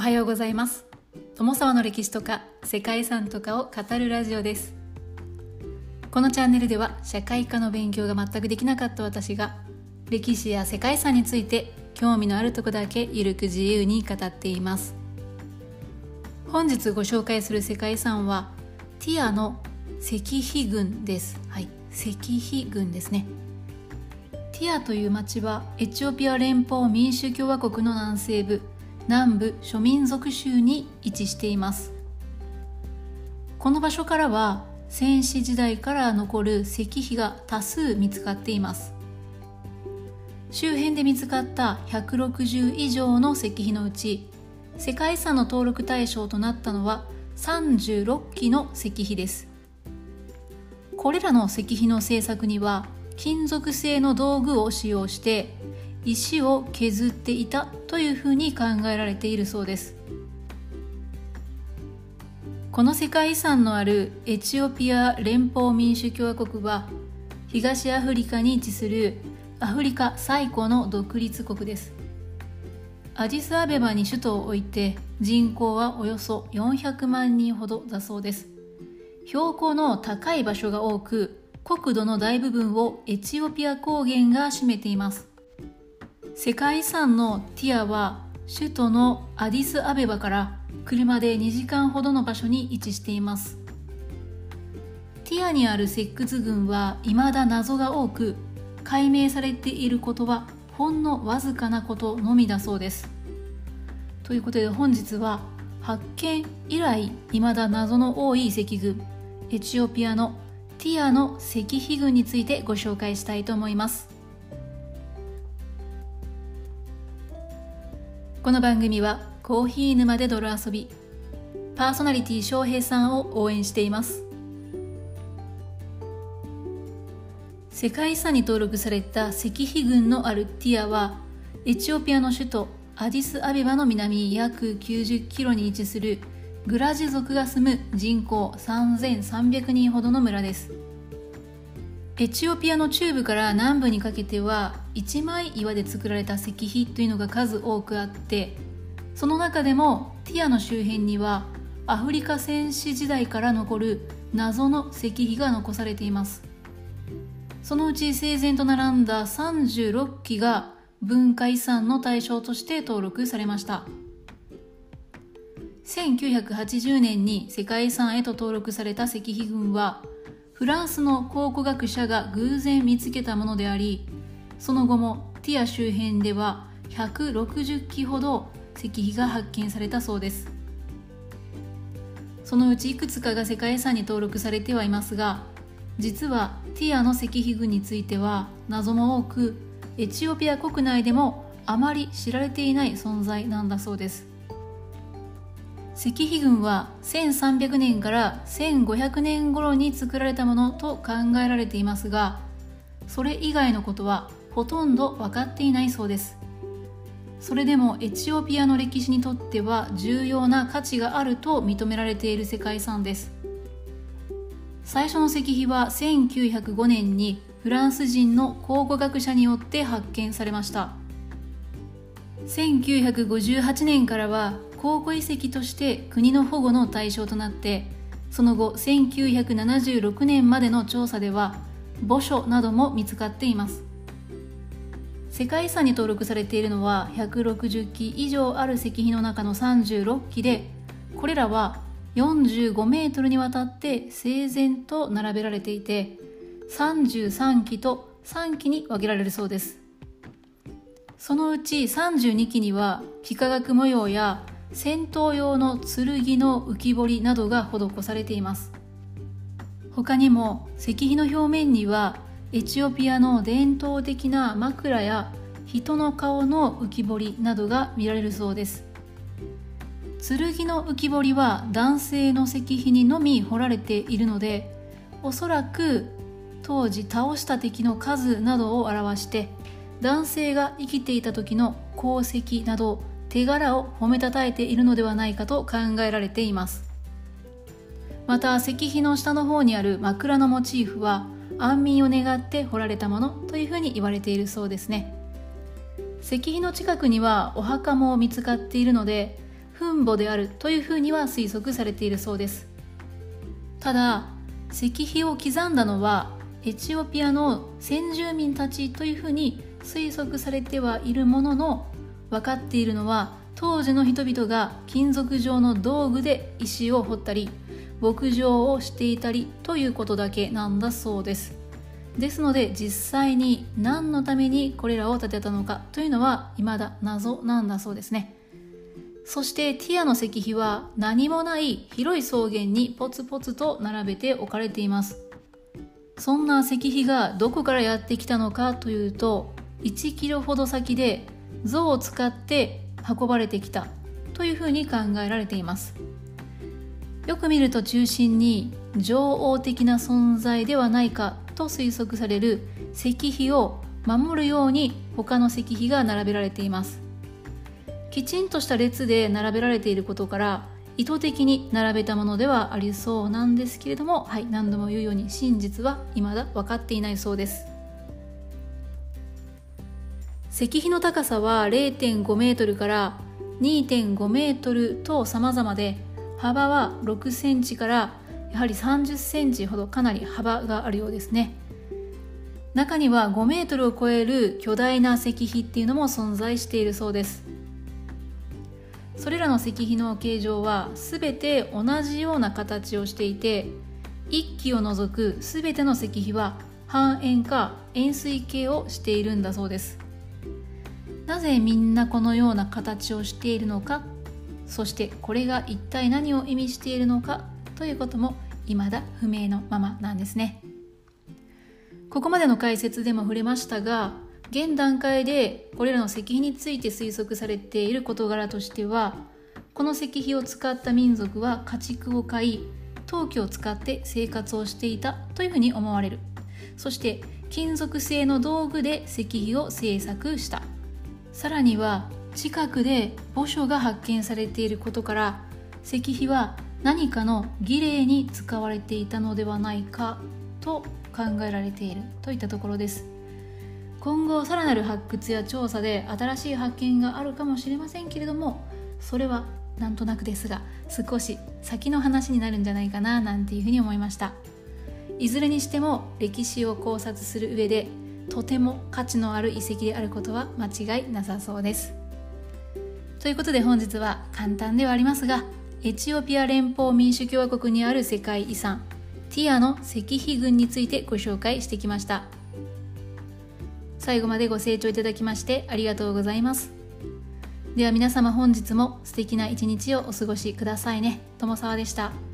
おはようございます。友沢の歴史とか世界遺産とかを語るラジオです。このチャンネルでは社会科の勉強が全くできなかった私が歴史や世界遺産について興味のあるとこだけゆるく自由に語っています。本日ご紹介する世界遺産はティアの石碑群です。はい石碑群ですね。ティアという町はエチオピア連邦民主共和国の南西部。南部諸民族州に位置しています。この場所からは戦死時代から残る石碑が多数見つかっています。周辺で見つかった160以上の石碑のうち世界遺産の登録対象となったのは36基の石碑です。これらの石碑の制作には金属製の道具を使用して石を削っていたというふうに考えられているそうです。この世界遺産のあるエチオピア連邦民主共和国は東アフリカに位置するアフリカ最古の独立国です。アディスアベバに首都を置いて人口はおよそ400万人ほどだそうです。標高の高い場所が多く国土の大部分をエチオピア高原が占めています。世界遺産のティアは首都のアディスアベバから車で2時間ほどの場所に位置しています。ティアにある石窟群は未だ謎が多く解明されていることはほんのわずかなことのみだそうです。ということで本日は発見以来未だ謎の多い石群エチオピアのティアの石碑群についてご紹介したいと思います。この番組はコーヒー沼で泥遊びパーソナリティ翔平さんを応援しています。世界遺産に登録された石碑群のあるティアはエチオピアの首都アディスアベバの南約90キロに位置するグラジ族が住む人口3300人ほどの村です。エチオピアの中部から南部にかけては一枚岩で作られた石碑というのが数多くあってその中でもティアの周辺にはアフリカ戦死時代から残る謎の石碑が残されています。そのうち整然と並んだ36基が文化遺産の対象として登録されました。1980年に世界遺産へと登録された石碑群はフランスの考古学者が偶然見つけたものでありその後もティア周辺では160基ほど石碑が発見されたそうです。そのうちいくつかが世界遺産に登録されてはいますが実はティアの石碑群については謎も多くエチオピア国内でもあまり知られていない存在なんだそうです。石碑群は1300年から1500年頃に作られたものと考えられていますがそれ以外のことはほとんど分かっていないそうです。それでもエチオピアの歴史にとっては重要な価値があると認められている世界遺産です。最初の石碑は1905年にフランス人の考古学者によって発見されました。1958年からは考古遺跡として国の保護の対象となってその後1976年までの調査では墓所なども見つかっています。世界遺産に登録されているのは160基以上ある石碑の中の36基でこれらは45メートルにわたって整然と並べられていて33基と3基に分けられるそうです。そのうち32基には幾何学模様や戦闘用の剣の浮き彫りなどが施されています。他にも石碑の表面にはエチオピアの伝統的な枕や人の顔の浮き彫りなどが見られるそうです。剣の浮き彫りは男性の石碑にのみ彫られているのでおそらく当時倒した敵の数などを表して男性が生きていた時の功績など手柄を褒めたたえているのではないかと考えられています。また石碑の下の方にある枕のモチーフは安眠を願って彫られたものというふうに言われているそうですね。石碑の近くにはお墓も見つかっているので墳墓であるというふうには推測されているそうです。ただ石碑を刻んだのはエチオピアの先住民たちというふうに推測されてはいるものの分かっているのは当時の人々が金属状の道具で石を掘ったり牧場をしていたりということだけなんだそうです。ですので実際に何のためにこれらを建てたのかというのは未だ謎なんだそうですね。そしてティアの石碑は何もない広い草原にポツポツと並べて置かれています。そんな石碑がどこからやってきたのかというと1キロほど先で象を使って運ばれてきたというふうに考えられています。よく見ると中心に女王的な存在ではないかと推測される石碑を守るように他の石碑が並べられています。きちんとした列で並べられていることから意図的に並べたものではありそうなんですけれども、はい、何度も言うように真実は未だ分かっていないそうです。石碑の高さは0.5メートルから2.5メートルと様々で幅は6センチからやはり30センチほどかなり幅があるようですね。中には5メートルを超える巨大な石碑っていうのも存在しているそうです。それらの石碑の形状は全て同じような形をしていて一基を除く全ての石碑は半円か円錐形をしているんだそうです。なぜみんなこのような形をしているのかそしてこれが一体何を意味しているのかということも未だ不明のままなんですね。ここまでの解説でも触れましたが現段階でこれらの石碑について推測されている事柄としてはこの石碑を使った民族は家畜を飼い陶器を使って生活をしていたというふうに思われる。そして金属製の道具で石碑を製作した。さらには近くで墓所が発見されていることから石碑は何かの儀礼に使われていたのではないかと考えられているといったところです。今後さらなる発掘や調査で新しい発見があるかもしれませんけれどもそれはなんとなくですが少し先の話になるんじゃないかななんていうふうに思いました。いずれにしても歴史を考察する上でとても価値のある遺跡であることは間違いなさそうですということで本日は簡単ではありますがエチオピア連邦民主共和国にある世界遺産ティアの石碑群についてご紹介してきました最後までご清聴いただきましてありがとうございます。では皆様本日も素敵な一日をお過ごしくださいね。友沢でした。